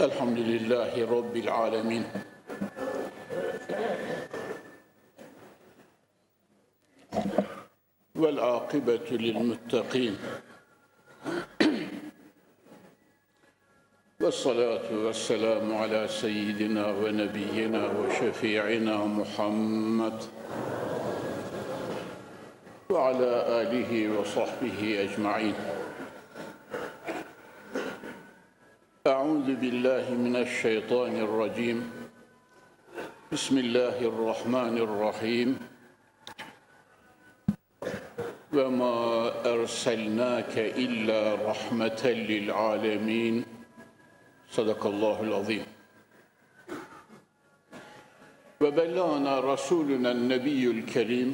الحمد لله رب العالمين. والعاقبة للمتقين. والصلاة والسلام على سيدنا ونبينا وشفيعنا محمد وعلى آله وصحبه أجمعين. بالله من الشيطان الرجيم. بسم الله الرحمن الرحيم. وما أرسلناك إلا رحمة للعالمين. صدق الله العظيم. وبلغنا رسولنا النبي الكريم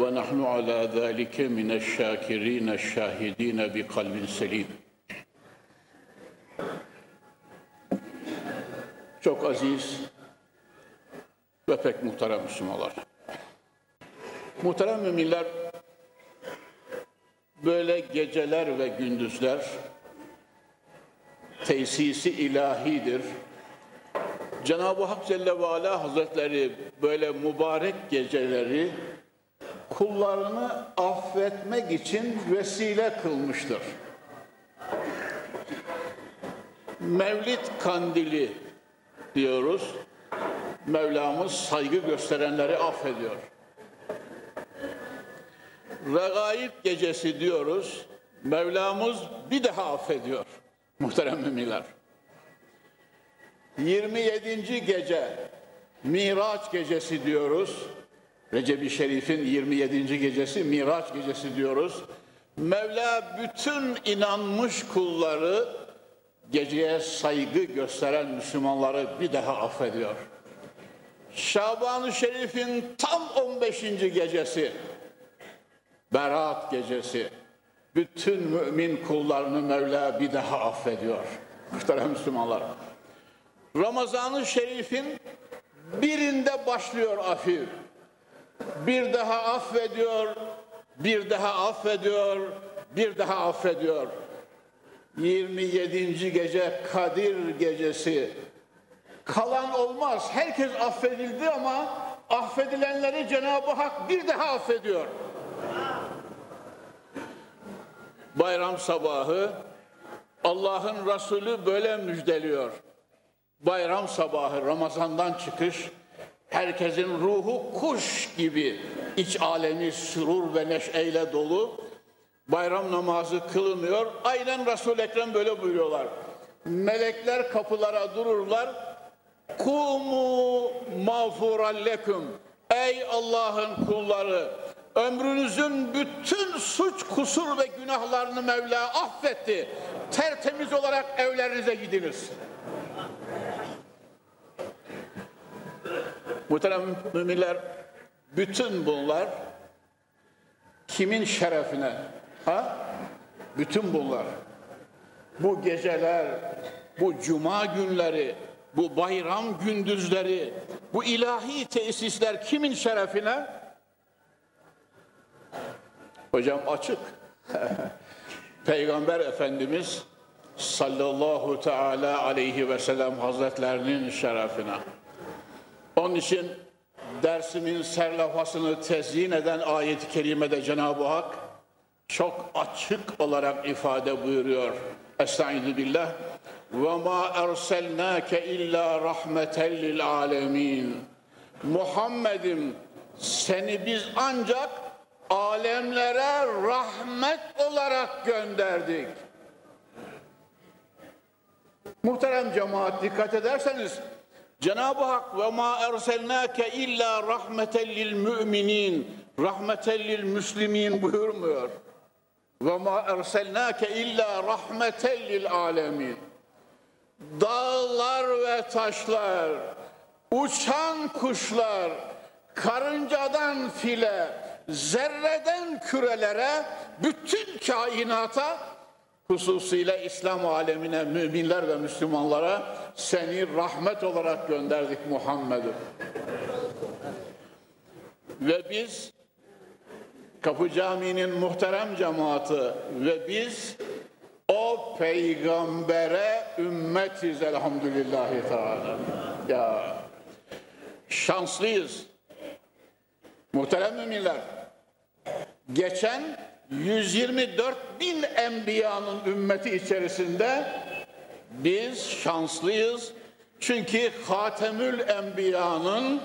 ونحن على ذلك من الشاكرين الشاهدين بقلب سليم. Çok aziz ve pek muhterem Müslümanlar. Muhterem müminler, böyle geceler ve gündüzler tesisi ilahidir. Cenab-ı Hak Celle ve Ala Hazretleri böyle mübarek geceleri kullarını affetmek için vesile kılmıştır. Mevlid kandili diyoruz. Mevlamız saygı gösterenleri affediyor. Regaib gecesi diyoruz. Mevlamız bir daha affediyor. Muhterem müminler. 27. gece Miraç gecesi diyoruz. Recep-i Şerif'in 27. gecesi Miraç gecesi diyoruz. Mevla bütün inanmış kulları geceye saygı gösteren Müslümanları bir daha affediyor. Şaban-ı Şerif'in tam 15. gecesi Berat gecesi bütün mümin kullarını Mevla bir daha affediyor. Muhterem Müslümanlar. Ramazan-ı Şerif'in birinde başlıyor afif. Bir daha affediyor, bir daha affediyor, bir daha affediyor. 27. gece Kadir gecesi. Kalan olmaz. Herkes affedildi ama affedilenleri Cenab-ı Hak bir daha affediyor. Bayram sabahı Allah'ın Resulü böyle müjdeliyor. Bayram sabahı Ramazan'dan çıkış herkesin ruhu kuş gibi iç alemi sürur ve neşeyle dolu. Bayram namazı kılınıyor. Aynen Resul-i Ekrem böyle buyuruyorlar. Melekler kapılara dururlar. Kumu mağfuralleküm. Ey Allah'ın kulları ömrünüzün bütün suç, kusur ve günahlarını Mevla affetti. Tertemiz olarak evlerinize gidiniz. Muhterem müminler, bütün bunlar kimin şerefine? Ha? Bütün bunlar. Bu geceler, bu cuma günleri, bu bayram gündüzleri, bu ilahi tesisler kimin şerefine? Hocam açık. Peygamber Efendimiz sallallahu teala aleyhi ve sellem hazretlerinin şerefine. Onun için dersimin serlafasını tezyin eden ayet-i kerimede Cenab-ı Hak çok açık olarak ifade buyuruyor. Estaizu billah. Ve ma erselnake illa rahmeten lil alemin. Muhammed'im seni biz ancak alemlere rahmet olarak gönderdik. Muhterem cemaat dikkat ederseniz Cenab-ı Hak ve ma erselnake illa rahmeten lil müminin rahmeten lil müslimin buyurmuyor. Ve ma erselnake illa rahmeten lil alemin. Dağlar ve taşlar, uçan kuşlar, karıncadan file, zerreden kürelere, bütün kainata, hususuyla İslam alemine, müminler ve Müslümanlara seni rahmet olarak gönderdik Muhammed'im. Ve biz Kapı Camii'nin muhterem cemaati ve biz o peygambere ümmetiz elhamdülillahi teala. Ya şanslıyız. Muhterem müminler. Geçen 124 bin enbiyanın ümmeti içerisinde biz şanslıyız. Çünkü Hatemül Enbiya'nın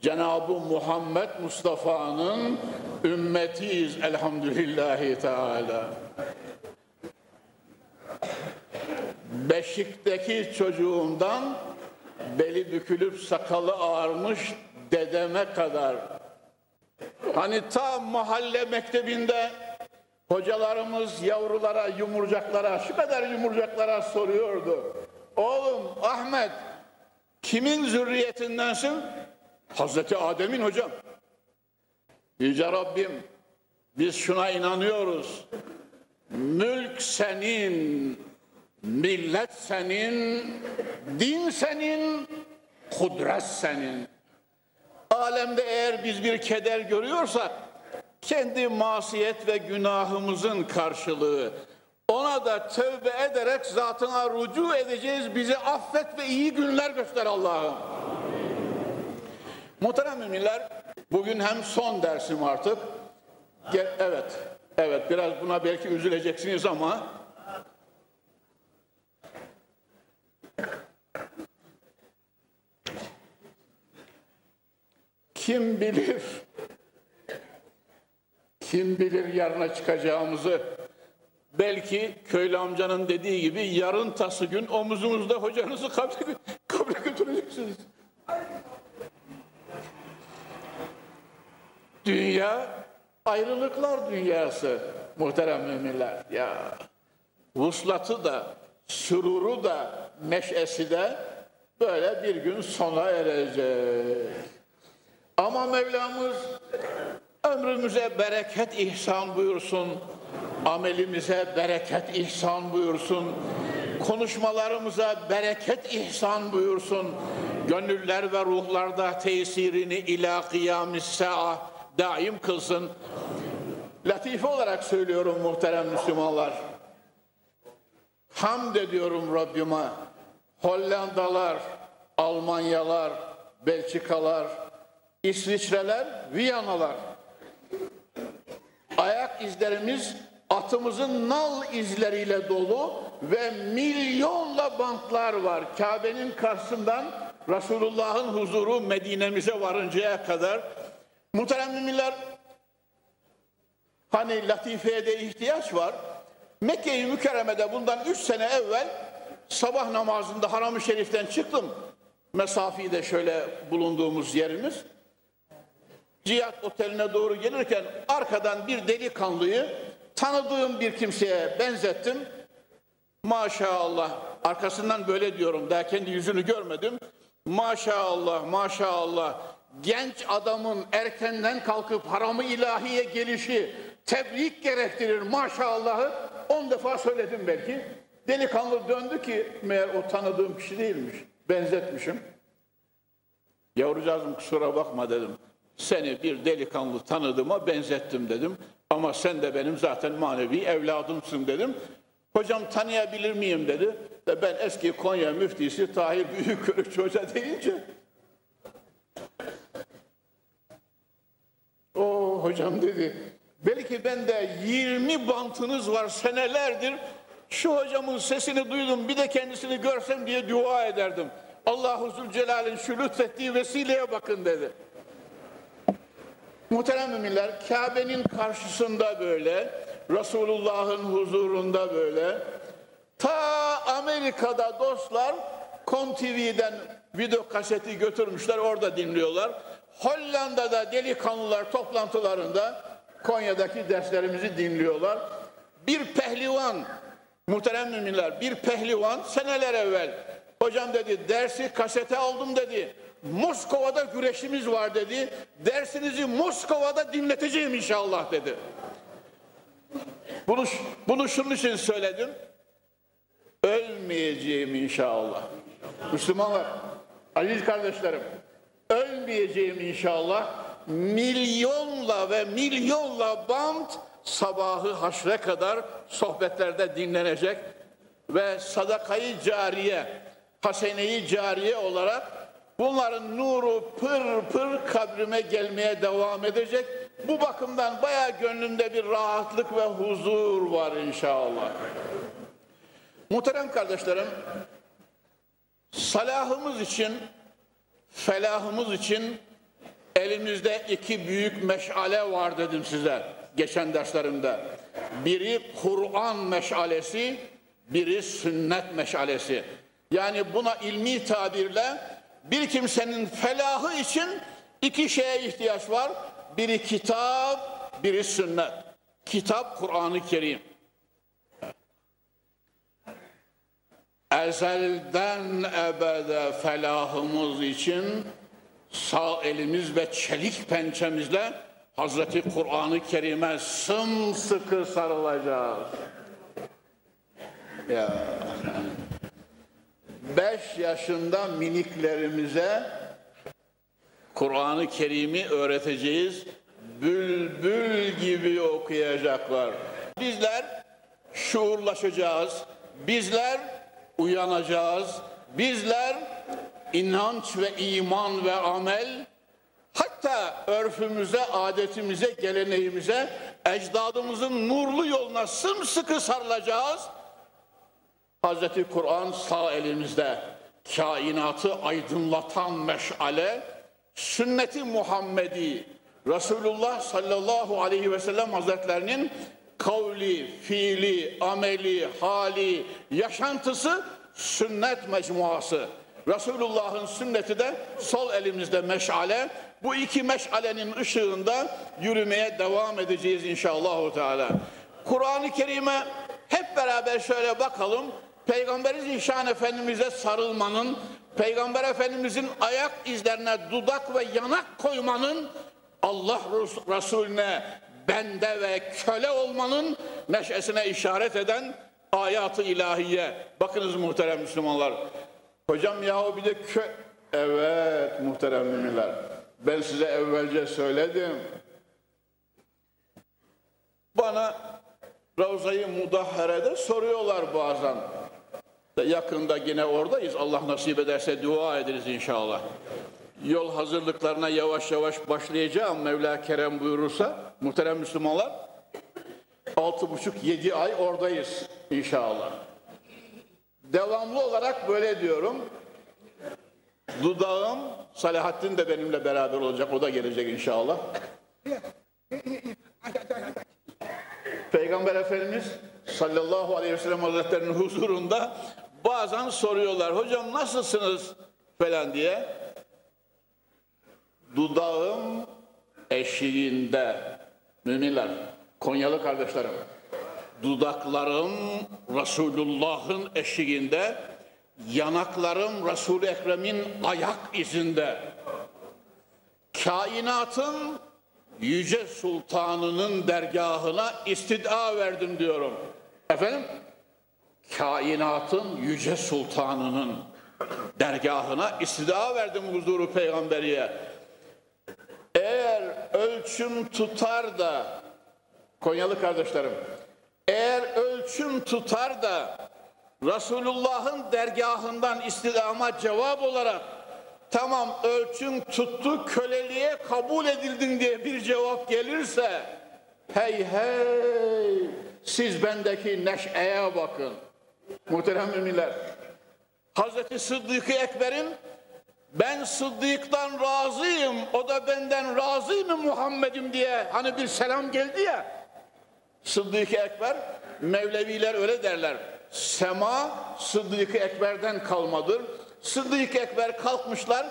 Cenab-ı Muhammed Mustafa'nın ümmetiyiz elhamdülillahi teala. Beşikteki çocuğumdan beli bükülüp sakalı ağarmış dedeme kadar. Hani ta mahalle mektebinde hocalarımız yavrulara, yumurcaklara, şu kadar yumurcaklara soruyordu. Oğlum Ahmet kimin zürriyetindensin? Hazreti Adem'in hocam. Yüce Rabbim biz şuna inanıyoruz. Mülk senin, millet senin, din senin, kudret senin. Alemde eğer biz bir keder görüyorsak kendi masiyet ve günahımızın karşılığı. Ona da tövbe ederek zatına rucu edeceğiz. Bizi affet ve iyi günler göster Allah'ım. Muhterem müminler, bugün hem son dersim artık. Ge- Evet, evet biraz buna belki üzüleceksiniz ama kim bilir kim bilir yarına çıkacağımızı belki köylü amcanın dediği gibi yarın tası gün omuzunuzda hocanızı kabre, kabre götüreceksiniz. Dünya ayrılıklar dünyası muhterem müminler. Ya vuslatı da, süruru da, neşesi de böyle bir gün sona erecek. Ama Mevlamız ömrümüze bereket ihsan buyursun. Amelimize bereket ihsan buyursun. Konuşmalarımıza bereket ihsan buyursun. Gönüller ve ruhlarda tesirini ila kıyamis sa'a daim kılsın. Latife olarak söylüyorum muhterem Müslümanlar. Hamd ediyorum Rabbime. Hollandalar, Almanyalar, Belçikalar, İsviçreler, Viyanalar. Ayak izlerimiz atımızın nal izleriyle dolu ve milyonla bantlar var. Kabe'nin karşısından Resulullah'ın huzuru Medine'mize varıncaya kadar. Muhterem müminler, hani latifeye de ihtiyaç var. Mekke-i Mükerreme'de bundan üç sene evvel sabah namazında Haram-ı Şerif'ten çıktım. Mesafeyi de şöyle bulunduğumuz yerimiz. Cihat Oteli'ne doğru gelirken arkadan bir delikanlıyı tanıdığım bir kimseye benzettim. Maşallah arkasından böyle diyorum daha kendi yüzünü görmedim. Maşallah maşallah genç adamın erkenden kalkıp haramı ilahiye gelişi tebrik gerektirir maşallahı on defa söyledim belki. Delikanlı döndü ki meğer o tanıdığım kişi değilmiş. Benzetmişim. Yavrucağızım kusura bakma dedim. Seni bir delikanlı tanıdığıma benzettim dedim. Ama sen de benim zaten manevi evladımsın dedim. Hocam tanıyabilir miyim dedi. De ben eski Konya müftisi Tahir Büyükkörükçü Hoca deyince o hocam dedi. Belki bende 20 bantınız var senelerdir. Şu hocamın sesini duydum bir de kendisini görsem diye dua ederdim. Allahu Zülcelal'in şu lütfettiği vesileye bakın dedi. Muhterem müminler, Kabe'nin karşısında böyle, Resulullah'ın huzurunda böyle, ta Amerika'da dostlar Kon TV'den video kaseti götürmüşler, orada dinliyorlar. Hollanda'da delikanlılar toplantılarında Konya'daki derslerimizi dinliyorlar. Bir pehlivan, muhterem müminler, bir pehlivan seneler evvel, hocam dedi dersi kasete aldım dedi. Moskova'da güreşimiz var dedi. Dersinizi Moskova'da dinleteceğim inşallah dedi. Bunu, bunu şunun için söyledim. Ölmeyeceğim inşallah. Müslümanlar, aziz kardeşlerim, ölmeyeceğim inşallah. Milyonla ve milyonla band sabahı haşre kadar sohbetlerde dinlenecek. ve sadakayı cariye, haseneyi cariye olarak bunların nuru pır pır kabrime gelmeye devam edecek. Bu bakımdan bayağı gönlümde bir rahatlık ve huzur var inşallah. Muhterem kardeşlerim, salahımız için, felahımız için elimizde iki büyük meşale var dedim size geçen derslerimde. Biri Kur'an meşalesi, biri sünnet meşalesi. Yani buna ilmi tabirle bir kimsenin felahı için iki şeye ihtiyaç var. Biri kitap, biri sünnet. Kitap Kur'an-ı Kerim. Ezelden ebede felahımız için sağ elimiz ve çelik pençemizle Hazreti Kur'an-ı Kerim'e sımsıkı sarılacağız. Ya. Beş yaşında miniklerimize Kur'an-ı Kerim'i öğreteceğiz. Bülbül gibi okuyacaklar. Bizler şuurlaşacağız. Bizler uyanacağız. Bizler inanç ve iman ve amel hatta örfümüze, adetimize, geleneğimize, ecdadımızın nurlu yoluna sımsıkı sarılacağız. Hazreti Kur'an sağ elimizde kainatı aydınlatan meşale, sünneti Muhammedi, Resulullah sallallahu aleyhi ve sellem hazretlerinin kavli, fiili, ameli, hali, yaşantısı sünnet mecmuası. Resulullah'ın sünneti de sol elimizde meşale. Bu iki meşalenin ışığında yürümeye devam edeceğiz inşallah. Kur'an-ı Kerim'e hep beraber şöyle bakalım. Peygamberi Zişan Efendimiz'e sarılmanın, Peygamber Efendimiz'in ayak izlerine dudak ve yanak koymanın, Allah Resulüne bende ve köle olmanın neşesine işaret eden ayatı ilahiye. Bakınız muhterem Müslümanlar. Hocam yahu bir de kö... Evet muhterem müminler. Ben size evvelce söyledim. Bana Ravza-i Mudahhare'de soruyorlar bazen. Yakında yine oradayız. Allah nasip ederse dua ederiz inşallah. Yol hazırlıklarına yavaş yavaş başlayacağım Mevla Kerem buyurursa. Muhterem Müslümanlar. Altı buçuk yedi ay oradayız inşallah. Devamlı olarak böyle diyorum. Dudağım, Salahattin de benimle beraber olacak. O da gelecek inşallah. Peygamber Efendimiz sallallahu aleyhi ve sellem hazretlerinin huzurunda bazen soruyorlar. Hocam nasılsınız falan diye. Dudağım eşiğinde. Müminler, Konyalı kardeşlerim. Dudaklarım Resulullah'ın eşiğinde, yanaklarım Resul-i Ekrem'in ayak izinde. Kainatın Yüce Sultanı'nın dergahına istida verdim diyorum. Efendim? Kainatın Yüce Sultanı'nın dergahına istida verdim huzuru peygamberiye. Eğer ölçüm tutar da, Konyalı kardeşlerim, eğer ölçüm tutar da Resulullah'ın dergahından istidama cevap olarak tamam ölçün tuttu köleliğe kabul edildin diye bir cevap gelirse hey hey siz bendeki neşeye bakın. Muhterem müminler. Hazreti Sıddık-ı Ekber'in ben Sıddık'tan razıyım, o da benden razı mı Muhammed'im diye hani bir selam geldi ya. Sıddık-ı Ekber, Mevleviler öyle derler. Sema Sıddık-ı Ekber'den kalmadır. Sıddık-ı Ekber kalkmışlar,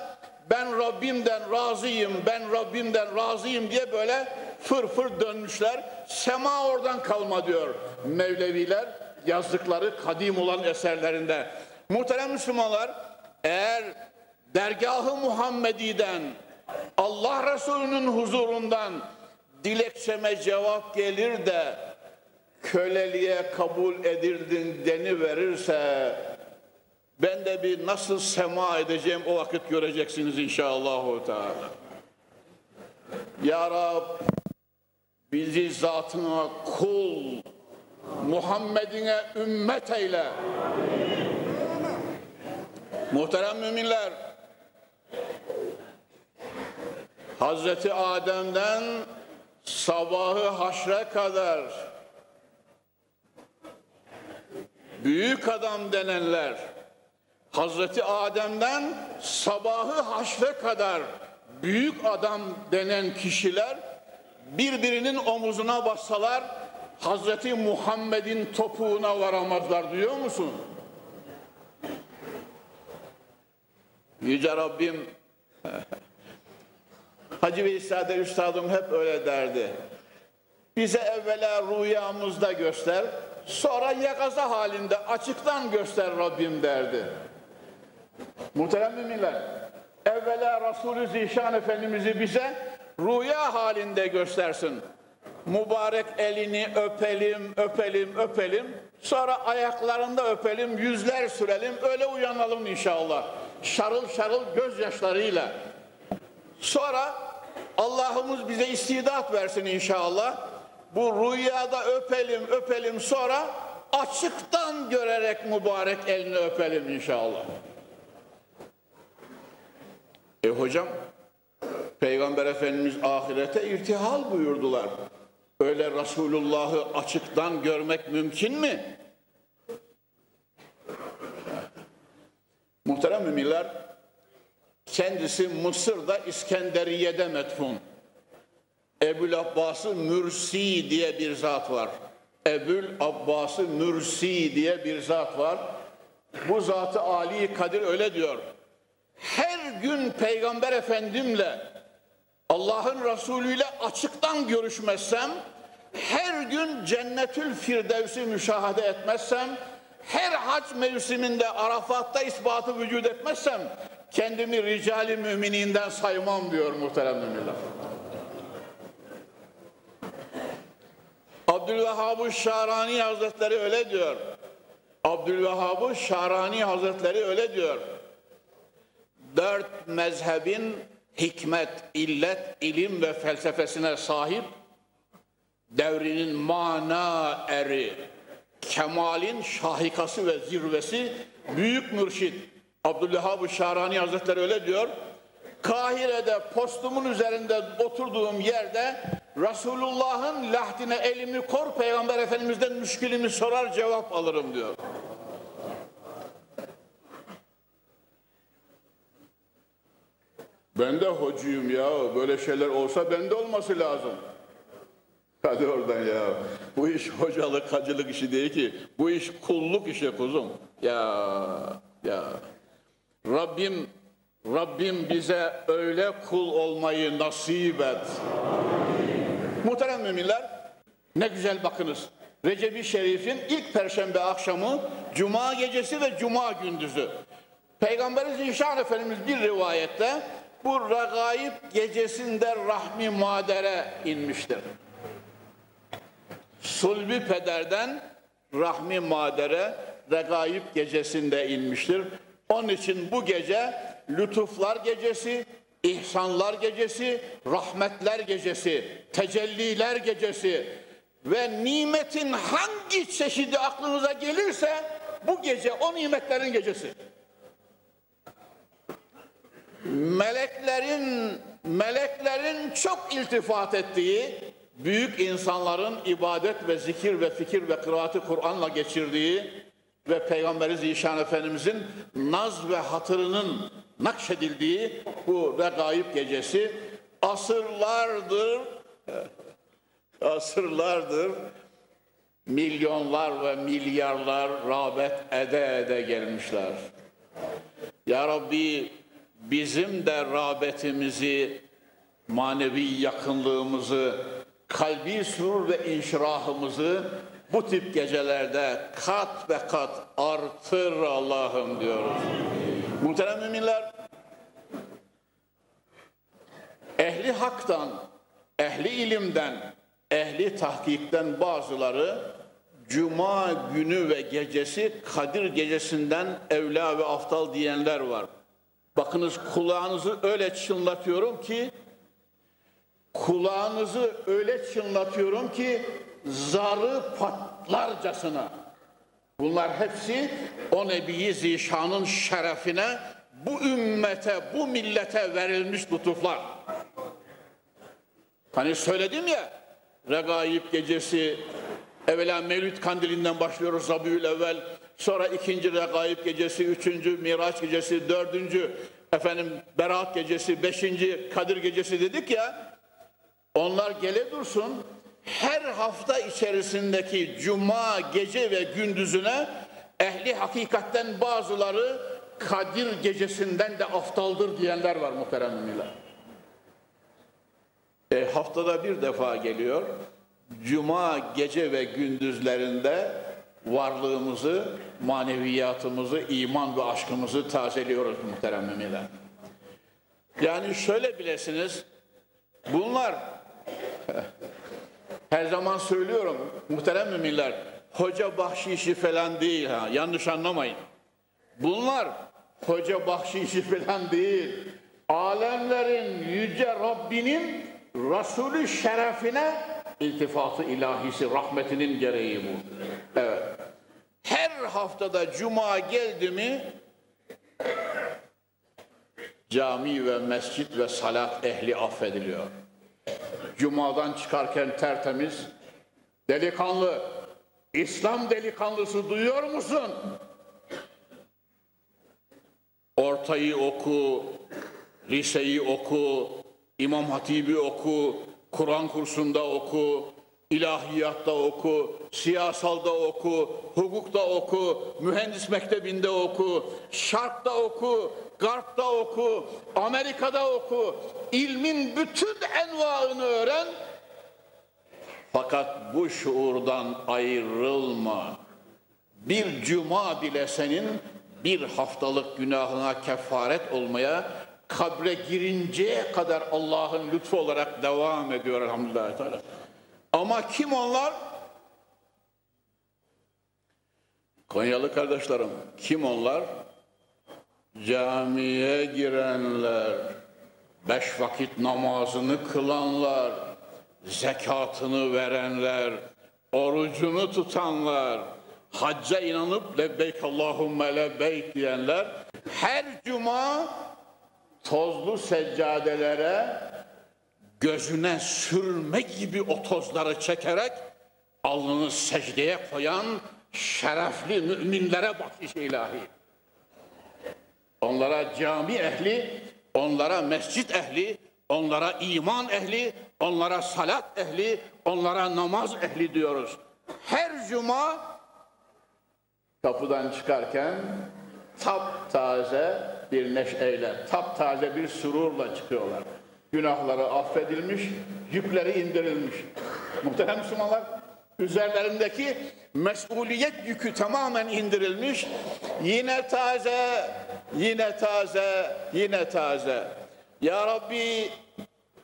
ben Rabbimden razıyım, ben Rabbimden razıyım diye böyle fır fır dönmüşler. Sema oradan kalma diyor Mevleviler yazdıkları kadim olan eserlerinde. Muhterem Müslümanlar, eğer dergahı Muhammedi'den, Allah Resulü'nün huzurundan dilekçeme cevap gelir de köleliğe kabul edirdin deni verirse ben de bir nasıl sema edeceğim o vakit göreceksiniz inşallah. Teala. Ya Rab bizi zatına kul, Muhammed'ine ümmet eyle. Muhterem müminler, Hazreti Adem'den sabahı haşre kadar büyük adam denenler Hazreti Adem'den sabahı haşre kadar büyük adam denen kişiler birbirinin omuzuna bassalar Hazreti Muhammed'in topuğuna varamazlar diyor musun? Yüce Rabbim Hacı Veysade Üstadım hep öyle derdi. Bize evvela rüyamızda göster, sonra yakaza halinde açıktan göster Rabbim derdi. Muhterem müminler, evvela Resulü Zişan Efendimiz'i bize rüya halinde göstersin. Mübarek elini öpelim, öpelim, öpelim. Sonra ayaklarında öpelim, yüzler sürelim, öyle uyanalım inşallah. Şarıl şarıl gözyaşlarıyla. Sonra Allah'ımız bize istidat versin inşallah. Bu rüyada öpelim, öpelim sonra açıktan görerek mübarek elini öpelim inşallah. E hocam, Peygamber Efendimiz ahirete irtihal buyurdular. Öyle Resulullah'ı açıktan görmek mümkün mi? Muhterem müminler, kendisi Mısır'da İskenderiye'de metfun. Ebul Abbas-ı Mürsi diye bir zat var. Ebul Abbas-ı Mürsi diye bir zat var. Bu zatı Ali Kadir öyle diyor. Her gün Peygamber Efendimle Allah'ın Resulü ile açıktan görüşmezsem, her gün Cennetül Firdevs'i müşahede etmezsem, her hac mevsiminde Arafat'ta ispatı vücut etmezsem, kendimi ricali mümininden saymam diyor muhterem müminler. Abdülvehhab-ı Şarani Hazretleri öyle diyor. Abdülvehhab-ı Şarani Hazretleri öyle diyor. Dört mezhebin hikmet, illet, ilim ve felsefesine sahip devrinin mana eri, kemalin şahikası ve zirvesi büyük mürşit Abdülvehhab-ı Şarani Hazretleri öyle diyor. Kahire'de postumun üzerinde oturduğum yerde Resulullah'ın lahdine elimi kor Peygamber Efendimiz'den müşkilimi sorar cevap alırım diyor. Ben de hocuyum ya. Böyle şeyler olsa bende olması lazım. Hadi oradan ya. Bu iş hocalık, hacılık işi değil ki. Bu iş kulluk işi kuzum. Ya, ya. Rabbim, Rabbim bize öyle kul olmayı nasip et. Muhterem müminler, ne güzel bakınız. Recep-i Şerif'in ilk perşembe akşamı, cuma gecesi ve cuma gündüzü. Peygamber Zişan Efendimiz bir rivayette bu regaib gecesinde rahmi madere inmiştir. Sulbi pederden rahmi madere regaib gecesinde inmiştir. Onun için bu gece lütuflar gecesi, ihsanlar gecesi, rahmetler gecesi, tecelliler gecesi ve nimetin hangi çeşidi aklınıza gelirse bu gece o nimetlerin gecesi. Meleklerin meleklerin çok iltifat ettiği, büyük insanların ibadet ve zikir ve fikir ve kıraati Kur'an'la geçirdiği ve Peygamberi Zişan Efendimizin naz ve hatırının nakşedildiği bu regaib gecesi asırlardır asırlardır milyonlar ve milyarlar rağbet ede ede gelmişler. Ya Rabbi bizim de rağbetimizi, manevi yakınlığımızı, kalbi surur ve inşirahımızı bu tip gecelerde kat ve kat artır Allah'ım diyoruz. Muhterem müminler, ehli haktan, ehli ilimden, ehli tahkikten bazıları Cuma günü ve gecesi Kadir gecesinden evla ve aftal diyenler var. Bakınız kulağınızı öyle çınlatıyorum ki kulağınızı öyle çınlatıyorum ki zarı pat, patlarcasına. Bunlar hepsi o Nebi Zişan'ın şerefine, bu ümmete, bu millete verilmiş lütuflar. Hani söyledim ya, Regaib gecesi, evvela Mevlüt kandilinden başlıyoruz Rabiül evvel, sonra ikinci Regaib gecesi, üçüncü Miraç gecesi, dördüncü efendim Berat gecesi, beşinci Kadir gecesi dedik ya, onlar gele dursun, her hafta içerisindeki cuma gece ve gündüzüne ehli hakikatten bazıları Kadir gecesinden de aftaldır diyenler var muhterem. E, haftada bir defa geliyor. Cuma gece ve gündüzlerinde varlığımızı, maneviyatımızı, iman ve aşkımızı tazeliyoruz muhterem. Yani şöyle bilesiniz, bunlar her zaman söylüyorum muhterem müminler, hoca bahşişi falan değil ha, yanlış anlamayın. Bunlar hoca bahşişi falan değil. Alemlerin yüce Rabbinin Resulü şerefine iltifatı ilahisi, rahmetinin gereği bu. Evet. Her haftada cuma geldi mi cami ve mescit ve salat ehli affediliyor. Cuma'dan çıkarken tertemiz, delikanlı, İslam delikanlısı duyuyor musun? Ortayı oku, liseyi oku, İmam Hatibi oku, Kur'an kursunda oku, ilahiyatta oku, siyasalda oku, hukukta oku, mühendis mektebinde oku, şarkta oku, garpta oku, Amerika'da oku. İlmin bütün envaını öğren. Fakat bu şuurdan ayrılma. Bir cuma bile senin bir haftalık günahına kefaret olmaya kabre girinceye kadar Allah'ın lütfu olarak devam ediyor elhamdülillah. Teala. Ama kim onlar? Konyalı kardeşlerim, kim onlar? Camiye girenler, beş vakit namazını kılanlar, zekatını verenler, orucunu tutanlar, hacca inanıp lebbeyk Allahümme lebbeyk diyenler, her cuma tozlu seccadelere gözüne sürme gibi o tozları çekerek alnını secdeye koyan şerefli müminlere bahşiş ilahi. Onlara cami ehli, onlara mescit ehli, onlara iman ehli, onlara salat ehli, onlara namaz ehli diyoruz. Her cuma kapıdan çıkarken taptaze bir neşeyle, taptaze bir sururla çıkıyorlar. Günahları affedilmiş, yükleri indirilmiş. Muhterem Müslümanlar, üzerlerindeki mesuliyet yükü tamamen indirilmiş. Yine taze, yine taze, yine taze. Ya Rabbi,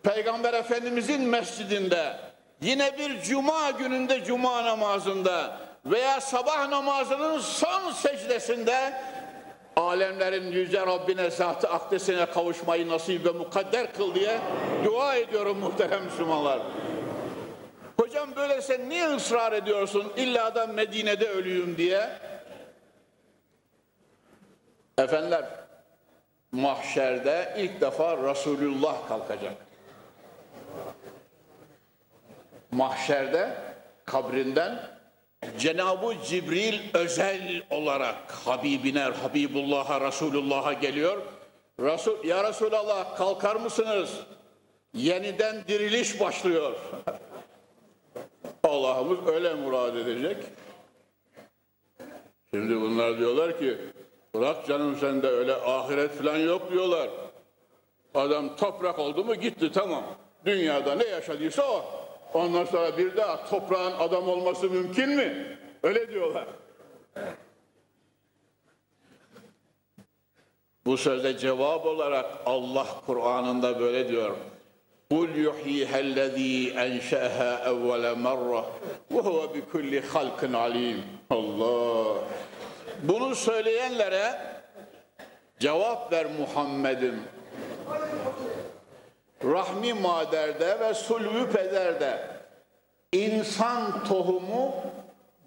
Peygamber Efendimizin mescidinde, yine bir cuma gününde cuma namazında veya sabah namazının son secdesinde alemlerin yüce Rabbine zatı akdesine kavuşmayı nasip ve mukadder kıl diye dua ediyorum muhterem Müslümanlar. Hocam böyle sen niye ısrar ediyorsun illa da Medine'de ölüyüm diye? Efendiler mahşerde ilk defa Resulullah kalkacak. Mahşerde kabrinden Cenab-ı Cibril özel olarak Habibine, Habibullah'a, Resulullah'a geliyor. Resul, ya Resulallah kalkar mısınız? Yeniden diriliş başlıyor. Allah'ımız öyle murad edecek. Şimdi bunlar diyorlar ki bırak canım sende öyle ahiret falan yok diyorlar. Adam toprak oldu mu gitti tamam. Dünyada ne yaşadıysa o. Ondan sonra bir daha toprağın adam olması mümkün mü? Öyle diyorlar. Bu sözde cevap olarak Allah Kur'an'ında böyle diyor. قُلْ يُحْيِهَا الَّذ۪ي اَنْشَأَهَا اَوَّلَ مَرَّةً وَهُوَ بِكُلِّ خَلْقٍ عَلِيمٍ Allah! Bunu söyleyenlere cevap ver Muhammed'im. Rahmi maderde ve sulvü pederde insan tohumu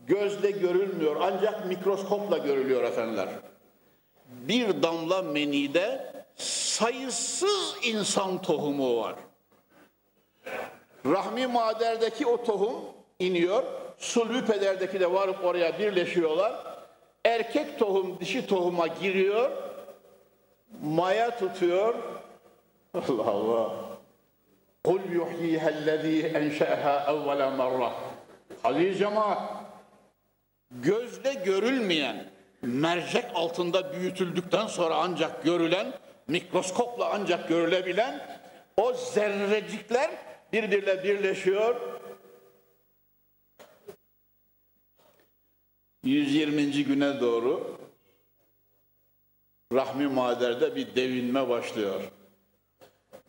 gözle görülmüyor ancak mikroskopla görülüyor efendiler. Bir damla menide sayısız insan tohumu var. Rahmi maderdeki o tohum iniyor, sulbü pederdeki de varıp oraya birleşiyorlar. Erkek tohum dişi tohuma giriyor, maya tutuyor. Allah Allah. Kul yuhyihellezî enşe'ehâ evvela merrah. Aziz cemaat, gözle görülmeyen, mercek altında büyütüldükten sonra ancak görülen, mikroskopla ancak görülebilen o zerrecikler birbiriyle birleşiyor. 120. güne doğru rahmi maderde bir devinme başlıyor.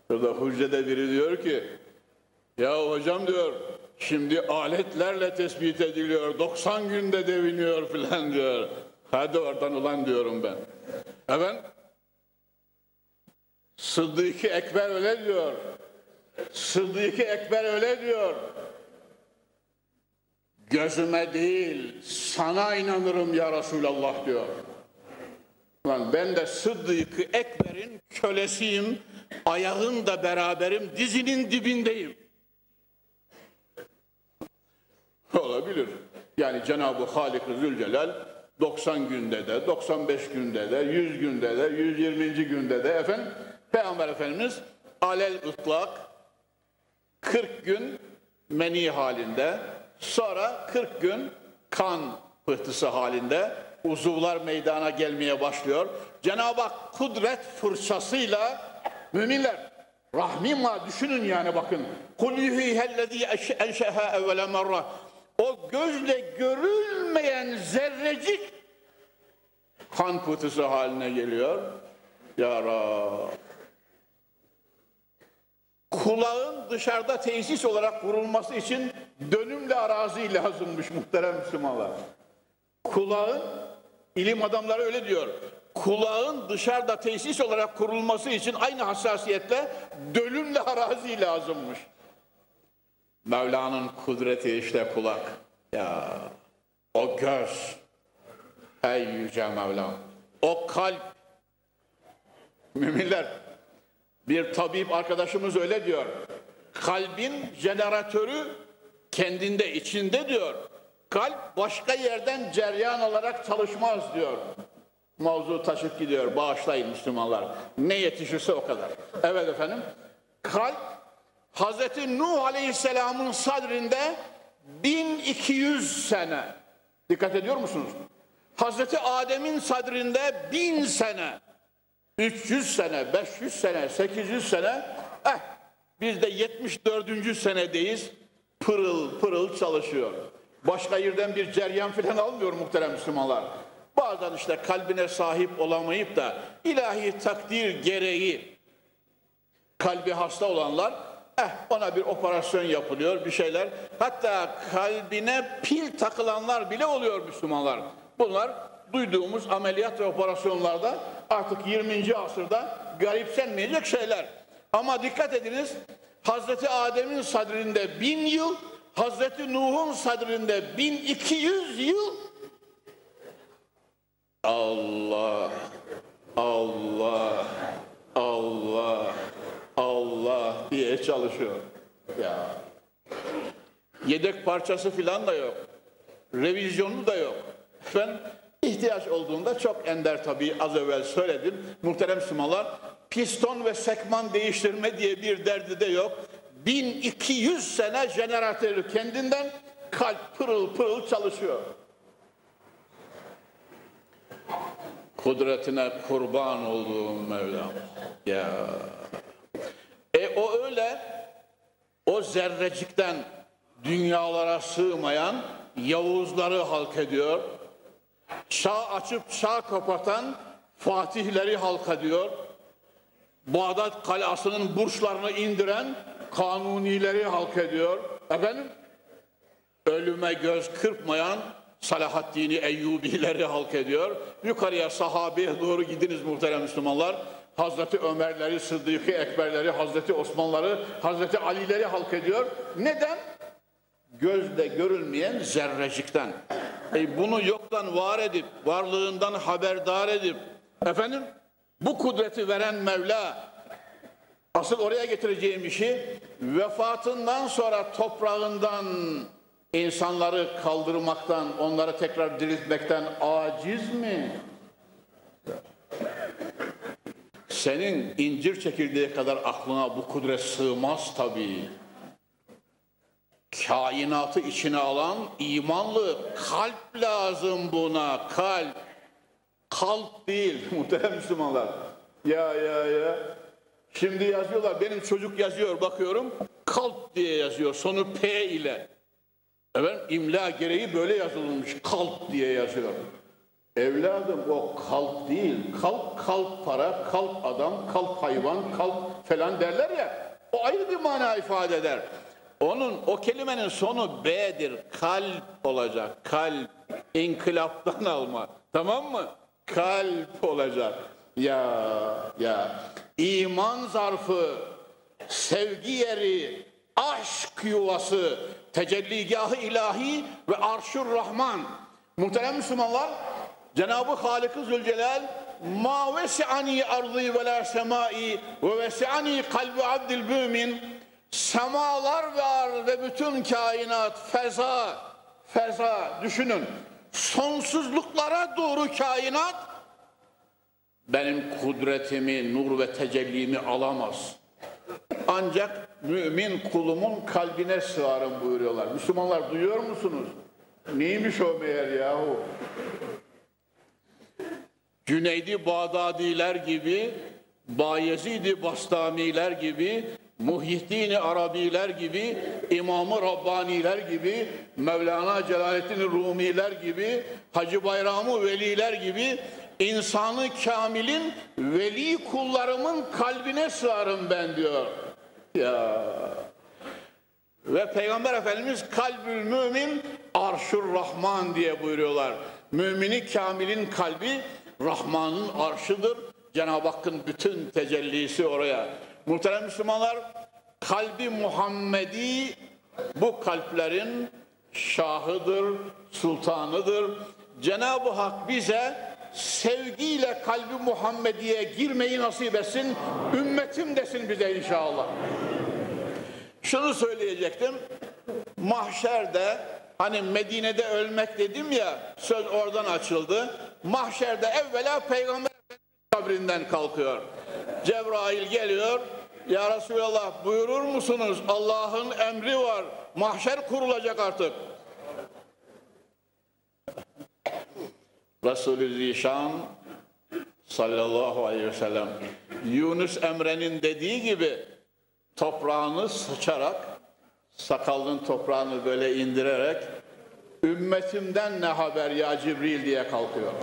Şurada hücrede biri diyor ki, ya hocam diyor, şimdi aletlerle tespit ediliyor, 90 günde deviniyor filan diyor. Hadi oradan ulan diyorum ben. Efendim? Sıddık-ı Ekber öyle diyor. Sıddık-ı Ekber öyle diyor. Gözüme değil, sana inanırım ya Resulallah diyor. Lan ben de Sıddık-ı Ekber'in kölesiyim, ayağın da beraberim, dizinin dibindeyim. Olabilir. Yani Cenab-ı Halik-i Zülcelal 90 günde de, 95 günde de, 100 günde de, 120. günde de efendim Peygamber Efendimiz alel ıtlak 40 gün meni halinde, sonra 40 gün kan pıhtısı halinde uzuvlar meydana gelmeye başlıyor. Cenab-ı Hak kudret fırçasıyla müminler rahmima düşünün yani bakın. Kul yuhihellezî enşeha evvele merra. O gözle görülmeyen zerrecik kan pıhtısı haline geliyor. Ya Rab. Kulağın dışarıda tesis olarak kurulması için dönümle arazi lazımmış muhterem Müslümanlar. Kulağın, ilim adamları öyle diyor. Kulağın dışarıda tesis olarak kurulması için aynı hassasiyetle dönümle arazi lazımmış. Mevla'nın kudreti işte kulak. Ya o göz. Ey yüce Mevla. O kalp. Müminler bir tabip arkadaşımız öyle diyor. Kalbin jeneratörü kendinde içinde diyor. Kalp başka yerden ceryan olarak çalışmaz diyor. Mavzu taşıp gidiyor. Bağışlayın Müslümanlar. Ne yetişirse o kadar. Evet efendim. Kalp Hazreti Nuh Aleyhisselam'ın sadrinde 1200 sene. Dikkat ediyor musunuz? Hazreti Adem'in sadrinde 1000 sene. 300 sene, 500 sene, 800 sene. Eh biz de 74. senedeyiz. Pırıl pırıl çalışıyor. Başka yerden bir ceryan filan almıyor muhterem Müslümanlar. Bazen işte kalbine sahip olamayıp da ilahi takdir gereği kalbi hasta olanlar eh ona bir operasyon yapılıyor bir şeyler. Hatta kalbine pil takılanlar bile oluyor Müslümanlar. Bunlar duyduğumuz ameliyat ve operasyonlarda artık 20. asırda garipsenmeyecek şeyler. Ama dikkat ediniz Hazreti Adem'in sadrinde bin yıl, Hazreti Nuh'un sadrinde 1200 yıl Allah, Allah, Allah, Allah diye çalışıyor. Ya. Yedek parçası filan da yok. Revizyonu da yok. Ben ihtiyaç olduğunda çok ender tabii az evvel söyledim. Muhterem Müslümanlar piston ve sekman değiştirme diye bir derdi de yok. 1200 sene jeneratörü kendinden kalp pırıl pırıl çalışıyor. Kudretine kurban olduğum Mevlam. Ya. E o öyle o zerrecikten dünyalara sığmayan Yavuzları halk ediyor. Çağ açıp çağ kapatan Fatihleri halk ediyor. Bağdat kalasının burçlarını indiren Kanunileri halk ediyor. Efendim? Ölüme göz kırpmayan Salahaddin Eyyubileri halk ediyor. Yukarıya sahabeye doğru gidiniz muhterem Müslümanlar. Hazreti Ömerleri, Sıddık-ı Ekberleri, Hazreti Osmanları, Hazreti Alileri halk ediyor. Neden? gözle görülmeyen zerrecikten. E bunu yoktan var edip, varlığından haberdar edip, efendim bu kudreti veren Mevla, asıl oraya getireceğim işi, vefatından sonra toprağından insanları kaldırmaktan, onları tekrar diriltmekten aciz mi? Senin incir çekirdeği kadar aklına bu kudret sığmaz tabii. Kainatı içine alan imanlı kalp lazım buna, kalp. Kalp değil muhterem Müslümanlar. Ya ya ya. Şimdi yazıyorlar, benim çocuk yazıyor bakıyorum, kalp diye yazıyor, sonu P ile. Evet, imla gereği böyle yazılmış, kalp diye yazıyor. Evladım o kalp değil, kalp kalp para, kalp adam, kalp hayvan, kalp falan derler ya. O ayrı bir mana ifade eder. Onun, o kelimenin sonu B'dir, kalp olacak, kalp, inkılaptan alma. Tamam mı? Kalp olacak. Ya, ya. iman zarfı, sevgi yeri, aşk yuvası, tecelligahı ilahi ve arşur rahman. Muhterem Müslümanlar, Cenab-ı Halik-ı Zülcelal ma vesi'ani ardı ve la semai ve vesi'ani kalbi abdil mümin semalar var ve bütün kainat feza feza düşünün sonsuzluklara doğru kainat benim kudretimi, nur ve tecellimi alamaz. Ancak mümin kulumun kalbine sığarım buyuruyorlar. Müslümanlar duyuyor musunuz? Neymiş o meğer yahu? Cüneydi Bağdadiler gibi, Bayezid-i Bastamiler gibi, Muhyiddin Arabiler gibi, İmam-ı Rabbaniler gibi, Mevlana Celaleddin Rumiler gibi, Hacı Bayramı Veliler gibi insanı kamilin veli kullarımın kalbine sığarım ben diyor. Ya ve Peygamber Efendimiz kalbül mümin arşur rahman diye buyuruyorlar. Mümini kamilin kalbi Rahman'ın arşıdır. Cenab-ı Hakk'ın bütün tecellisi oraya. Muhterem Müslümanlar, kalbi Muhammedi bu kalplerin şahıdır, sultanıdır. Cenab-ı Hak bize sevgiyle kalbi Muhammediye girmeyi nasip etsin, ümmetim desin bize inşallah. Şunu söyleyecektim, mahşerde Hani Medine'de ölmek dedim ya söz oradan açıldı. Mahşerde evvela Peygamber kabrinden kalkıyor. Cebrail geliyor. Ya Resulallah buyurur musunuz? Allah'ın emri var. Mahşer kurulacak artık. Resulü Zişan sallallahu aleyhi ve sellem Yunus Emre'nin dediği gibi toprağını sıçarak sakalının toprağını böyle indirerek ümmetimden ne haber ya Cibril diye kalkıyor.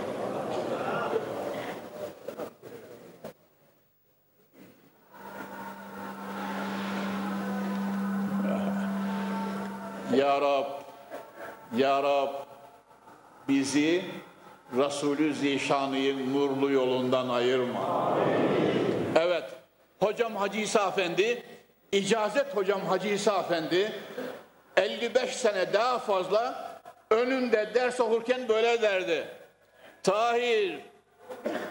Ya Rab, Ya Rab bizi Resulü Zişanı'nın nurlu yolundan ayırma. Evet, hocam Hacı İsa Efendi İcazet hocam Hacı İsa Efendi 55 sene daha fazla önünde ders okurken böyle derdi. Tahir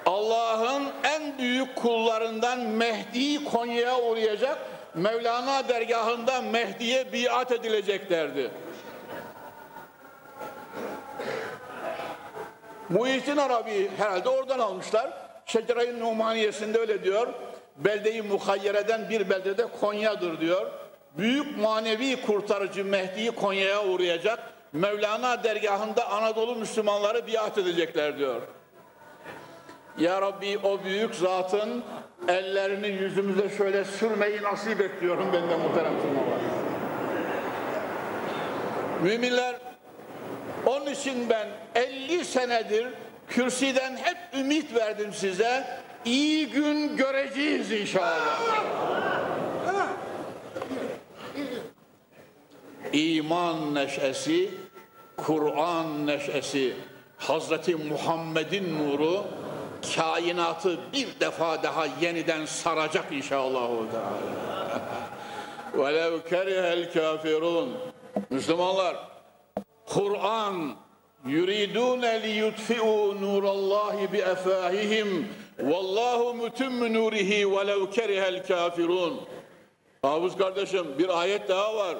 Allah'ın en büyük kullarından Mehdi Konya'ya uğrayacak. Mevlana dergahında Mehdi'ye biat edilecek derdi. Muhyiddin Arabi herhalde oradan almışlar. Şecere-i Numaniyesinde öyle diyor beldeyi muhayyereden bir beldede Konya'dır diyor. Büyük manevi kurtarıcı Mehdi'yi Konya'ya uğrayacak. Mevlana dergahında Anadolu Müslümanları biat edecekler diyor. Ya Rabbi o büyük zatın ellerini yüzümüze şöyle sürmeyi nasip et diyorum ben muhterem Müslümanlar. Müminler onun için ben 50 senedir kürsüden hep ümit verdim size iyi gün göreceğiz inşallah. İman neşesi, Kur'an neşesi, Hazreti Muhammed'in nuru kainatı bir defa daha yeniden saracak inşallah. وَلَوْ كَرِهَ الْكَافِرُونَ Müslümanlar, Kur'an yuridune li yutfi'u nurallahi bi efahihim vallahu mutimmu nurihi velev kerihel kafirun. Hafız kardeşim bir ayet daha var.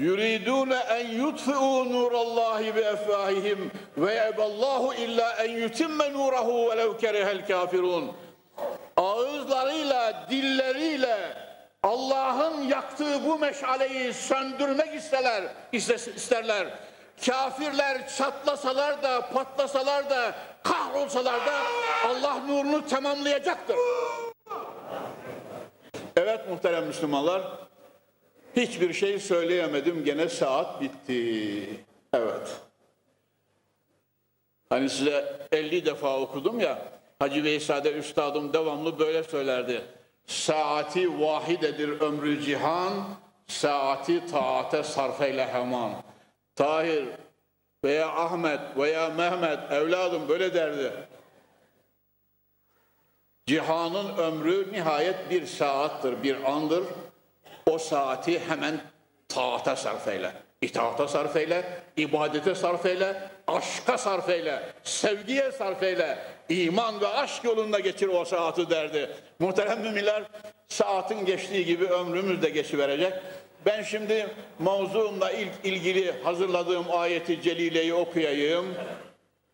Yuridune en yutfi'u nurallahi bi efahihim ve yeballahu illa en yutimme nurahu velev kerihel kafirun. Ağızlarıyla, dilleriyle Allah'ın yaktığı bu meşaleyi söndürmek isterler, isterler. Kafirler çatlasalar da, patlasalar da, kahrolsalar da Allah nurunu tamamlayacaktır. Evet muhterem Müslümanlar, hiçbir şey söyleyemedim, gene saat bitti. Evet. Hani size 50 defa okudum ya, Hacı Veysade Üstadım devamlı böyle söylerdi. Saati vahidedir ömrü cihan, saati taate sarfeyle hemen. Tahir veya Ahmet veya Mehmet evladım böyle derdi. Cihanın ömrü nihayet bir saattır, bir andır. O saati hemen taata sarf eyle. İtaata sarf eyle, ibadete sarf eyle, aşka sarf eyle, sevgiye sarf eyle. İman ve aşk yolunda geçir o saati derdi. Muhterem müminler, saatin geçtiği gibi ömrümüz de geçiverecek. Ben şimdi mavzuumla ilk ilgili hazırladığım ayeti celileyi okuyayım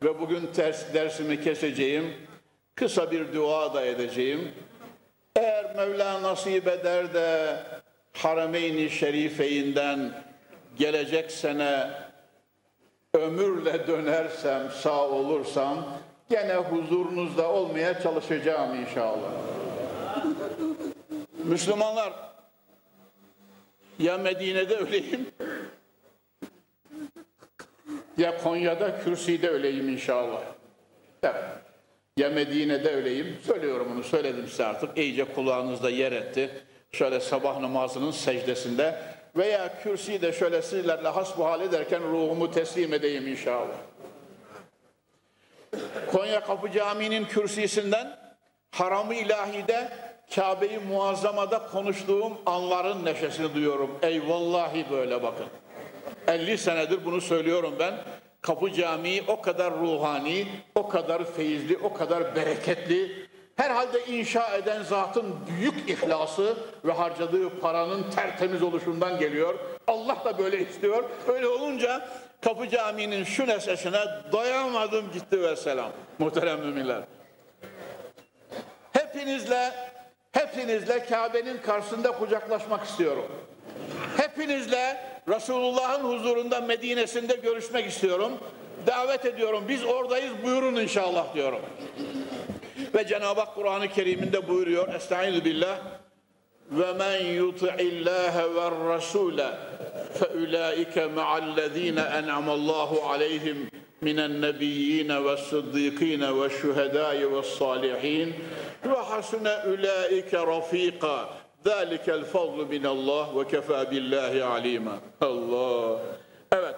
ve bugün ters dersimi keseceğim. Kısa bir dua da edeceğim. Eğer Mevla nasip eder de Harameyn-i Şerifeyinden gelecek sene ömürle dönersem, sağ olursam gene huzurunuzda olmaya çalışacağım inşallah. Müslümanlar ya Medine'de öleyim ya Konya'da kürsüde öleyim inşallah. Evet. Ya Medine'de öleyim. Söylüyorum onu söyledim size artık. İyice kulağınızda yer etti. Şöyle sabah namazının secdesinde veya kürsüyü de şöyle sizlerle hasbuhal ederken ruhumu teslim edeyim inşallah. Konya Kapı Camii'nin kürsüsünden Haram-ı İlahi'de Kabe-i Muazzama'da konuştuğum anların neşesini duyuyorum. Ey vallahi böyle bakın. 50 senedir bunu söylüyorum ben. Kapı Camii o kadar ruhani, o kadar feyizli, o kadar bereketli. Herhalde inşa eden zatın büyük ihlası ve harcadığı paranın tertemiz oluşundan geliyor. Allah da böyle istiyor. Öyle olunca Kapı Camii'nin şu neşesine doyamadım gitti ve selam. Muhterem müminler. Hepinizle, hepinizle Kabe'nin karşısında kucaklaşmak istiyorum. Hepinizle Resulullah'ın huzurunda Medine'sinde görüşmek istiyorum. Davet ediyorum. Biz oradayız buyurun inşallah diyorum. Ve Cenab-ı Hak Kur'an-ı Kerim'inde buyuruyor. Estaizu billah. Ve men yuti'illâhe ve rasûle fe ulaike ma'allezîne en'amallâhu aleyhim minen nebiyyine ve sıddîkîne ve şühedâi ve sâlihîn ve hasune ulaike rafîka Zalikel fadlu minallah ve kefa billahi alima. Allah. Evet.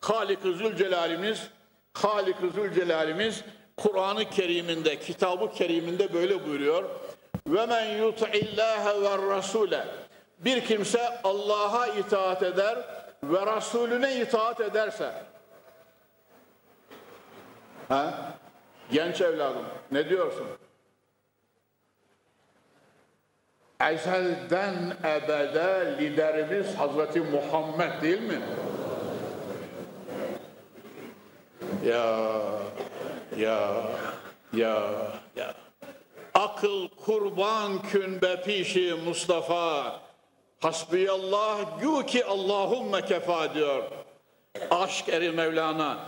Halik-ı Zülcelal'imiz Halik-ı Zülcelal'imiz Kur'an-ı Kerim'inde, Kitab-ı Kerim'inde böyle buyuruyor. Ve men yut'illâhe ve rasûle. Bir kimse Allah'a itaat eder ve Resulüne itaat ederse. Ha? Genç evladım ne diyorsun? ezelden ebede liderimiz Hazreti Muhammed değil mi? Ya, ya, ya, ya. Akıl kurban kün pişi Mustafa. Hasbiyallah gü ki Allahümme kefa diyor. Aşk eri Mevlana.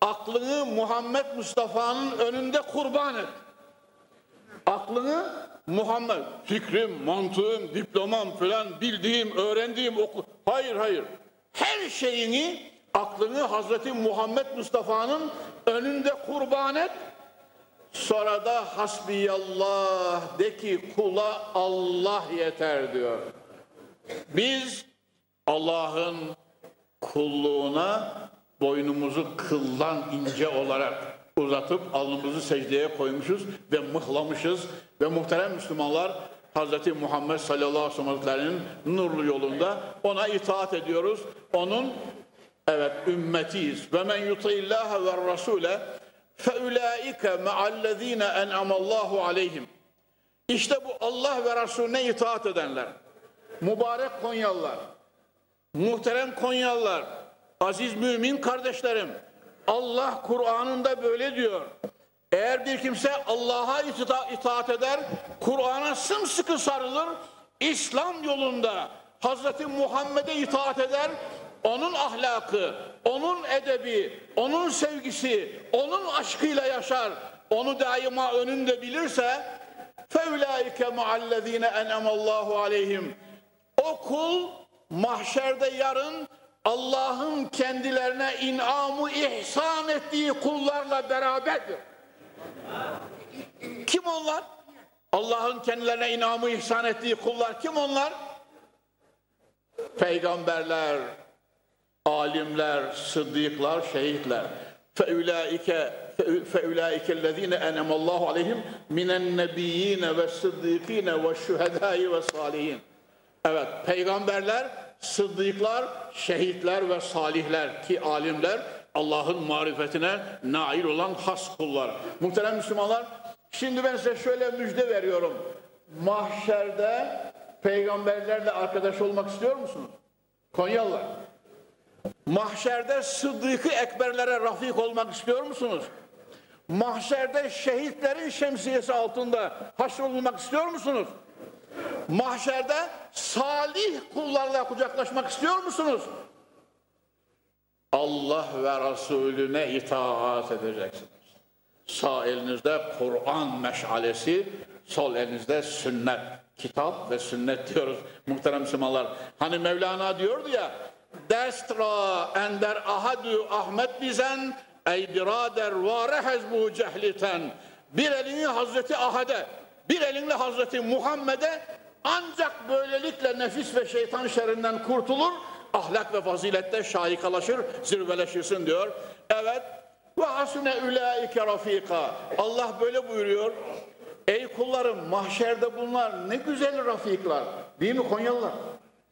Aklını Muhammed Mustafa'nın önünde kurban et. Aklını Muhammed, fikrim, mantığım, diplomam falan bildiğim, öğrendiğim oku. Hayır hayır. Her şeyini, aklını Hazreti Muhammed Mustafa'nın önünde kurban et. Sonra da hasbiyallah de ki kula Allah yeter diyor. Biz Allah'ın kulluğuna boynumuzu kıldan ince olarak uzatıp alnımızı secdeye koymuşuz ve mıhlamışız ve muhterem Müslümanlar Hazreti Muhammed sallallahu aleyhi ve sellem'in nurlu yolunda ona itaat ediyoruz. Onun evet ümmetiyiz. Ve men yuti'illâhe ve rasûle feulaike ma'allezîne en'amallahu aleyhim. İşte bu Allah ve Resulüne itaat edenler. Mübarek Konyalılar, muhterem Konyalılar, aziz mümin kardeşlerim. Allah Kur'an'ında böyle diyor. Eğer bir kimse Allah'a ita itaat eder, Kur'an'a sımsıkı sarılır, İslam yolunda Hazreti Muhammed'e itaat eder, onun ahlakı, onun edebi, onun sevgisi, onun aşkıyla yaşar, onu daima önünde bilirse فَاُولَٰئِكَ مَعَ الَّذ۪ينَ اَنَمَ اللّٰهُ عَلَيْهِمْ O kul mahşerde yarın Allah'ın kendilerine inamı ihsan ettiği kullarla beraberdir. Kim onlar? Allah'ın kendilerine inamı ihsan ettiği kullar kim onlar? Peygamberler, alimler, sıddıklar, şehitler. فَاُولَٰئِكَ فَاُولَٰئِكَ الَّذ۪ينَ اَنَمَ اللّٰهُ عَلَيْهِمْ مِنَ النَّبِيِّينَ وَالصِّدِّقِينَ وَالشُّهَدَاءِ وَالصَّالِحِينَ Evet, peygamberler, sıddıklar, şehitler ve salihler ki alimler Allah'ın marifetine nail olan has kullar. Muhterem Müslümanlar, şimdi ben size şöyle müjde veriyorum. Mahşerde peygamberlerle arkadaş olmak istiyor musunuz? Konyalılar. Mahşerde sıddıkı ekberlere rafik olmak istiyor musunuz? Mahşerde şehitlerin şemsiyesi altında haşrolunmak istiyor musunuz? Mahşerde salih kullarla kucaklaşmak istiyor musunuz? Allah ve Resulüne itaat edeceksiniz. Sağ elinizde Kur'an meşalesi, sol elinizde sünnet. Kitap ve sünnet diyoruz muhterem Müslümanlar. Hani Mevlana diyordu ya, Destra ender ahadu Ahmet bizen, ey birader vare hezbu cehliten. Bir elini Hazreti Ahad'e, bir elinle Hazreti Muhammed'e ancak böylelikle nefis ve şeytan şerrinden kurtulur, ahlak ve fazilette şahikalaşır, zirveleşirsin diyor. Evet, ve hasune ulaike rafika. Allah böyle buyuruyor. Ey kullarım mahşerde bunlar ne güzel rafiklar. Değil mi Konyalılar?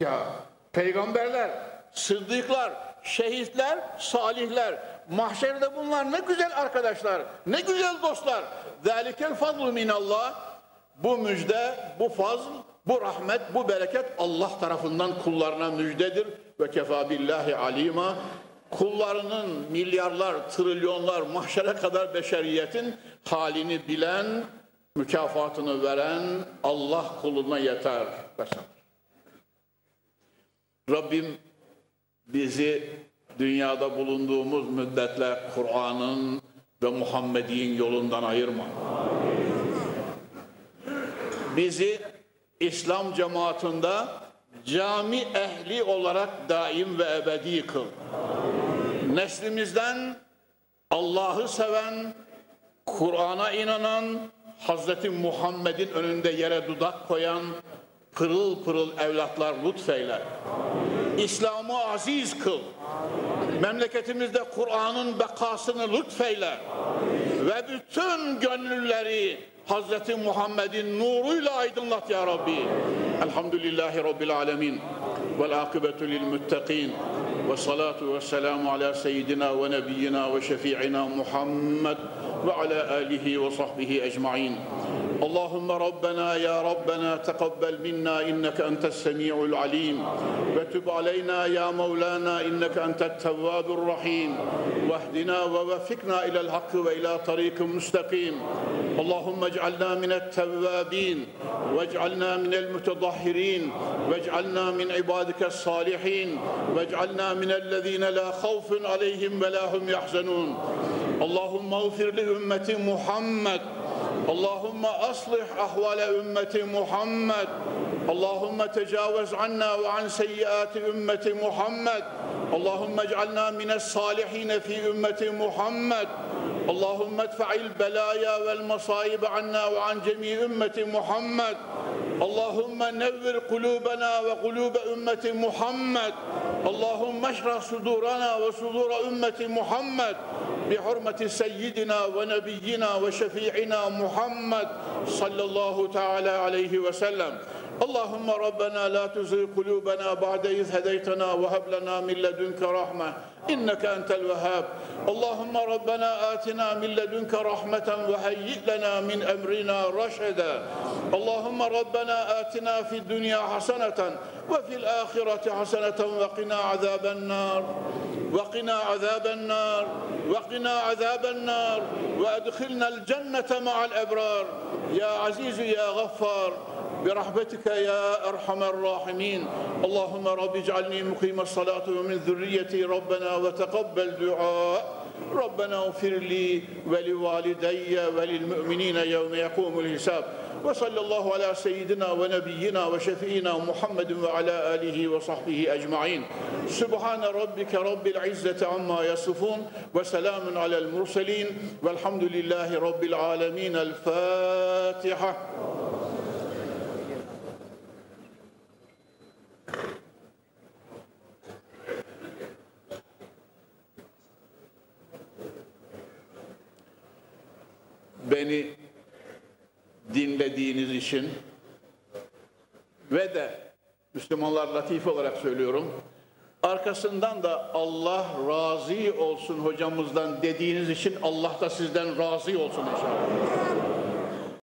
Ya peygamberler, sıddıklar, şehitler, salihler. Mahşerde bunlar ne güzel arkadaşlar, ne güzel dostlar. Zalikel fadlu minallah. Bu müjde, bu fazl, bu rahmet, bu bereket Allah tarafından kullarına müjdedir. Ve kefa billahi alima. Kullarının milyarlar, trilyonlar, mahşere kadar beşeriyetin halini bilen, mükafatını veren Allah kuluna yeter. Rabbim bizi dünyada bulunduğumuz müddetle Kur'an'ın ve Muhammed'in yolundan ayırma. Bizi İslam cemaatinde cami ehli olarak daim ve ebedi kıl. Neslimizden Allah'ı seven, Kur'an'a inanan, Hazreti Muhammed'in önünde yere dudak koyan pırıl pırıl evlatlar lütfeyle. İslam'ı aziz kıl. Memleketimizde Kur'an'ın bekasını lütfeyle. Ve bütün gönülleri Hazreti Muhammed'in nuruyla aydınlat ya Rabbi. Elhamdülillahi Rabbil alemin. Vel akıbetu lil muttaqin. Ve salatu ve selamu ala seyyidina ve nebiyyina ve şefi'ina Muhammed ve ala alihi ve sahbihi ecma'in. اللهم ربنا يا ربنا تقبل منا انك انت السميع العليم وتب علينا يا مولانا انك انت التواب الرحيم واهدنا ووفقنا الى الحق والى طريق مستقيم اللهم اجعلنا من التوابين واجعلنا من المتطهرين واجعلنا من عبادك الصالحين واجعلنا من الذين لا خوف عليهم ولا هم يحزنون اللهم اغفر لامه محمد اللهم أصلح أحوال أمة محمد. اللهم تجاوز عنا وعن سيئات أمة محمد. اللهم اجعلنا من الصالحين في أمة محمد. اللهم ادفع البلايا والمصائب عنا وعن جميع أمة محمد. اللهم نور قلوبنا وقلوب أمة محمد. اللهم اشرح صدورنا وصدور امه محمد بحرمة سيدنا ونبينا وشفيعنا محمد صلى الله تعالى عليه وسلم اللهم ربنا لا تزغ قلوبنا بعد إذ هديتنا وهب لنا من لدنك رحمة إنك أنت الوهاب. اللهم ربنا آتنا من لدنك رحمة وهيئ لنا من أمرنا رشدا. اللهم ربنا آتنا في الدنيا حسنة وفي الآخرة حسنة وقنا عذاب النار. وقنا عذاب النار. وقنا عذاب النار. وأدخلنا الجنة مع الأبرار. يا عزيز يا غفار. برحمتك يا أرحم الراحمين. اللهم رب اجعلني مقيم الصلاة ومن ذريتي ربنا وتقبل دعاء. ربنا اغفر لي ولوالدي وللمؤمنين يوم يقوم الحساب. وصلى الله على سيدنا ونبينا وشفينا محمد وعلى آله وصحبه أجمعين. سبحان ربك رب العزة عما يصفون وسلام على المرسلين. والحمد لله رب العالمين. الفاتحة. Beni dinlediğiniz için ve de Müslümanlar latif olarak söylüyorum. Arkasından da Allah razı olsun hocamızdan dediğiniz için Allah da sizden razı olsun inşallah.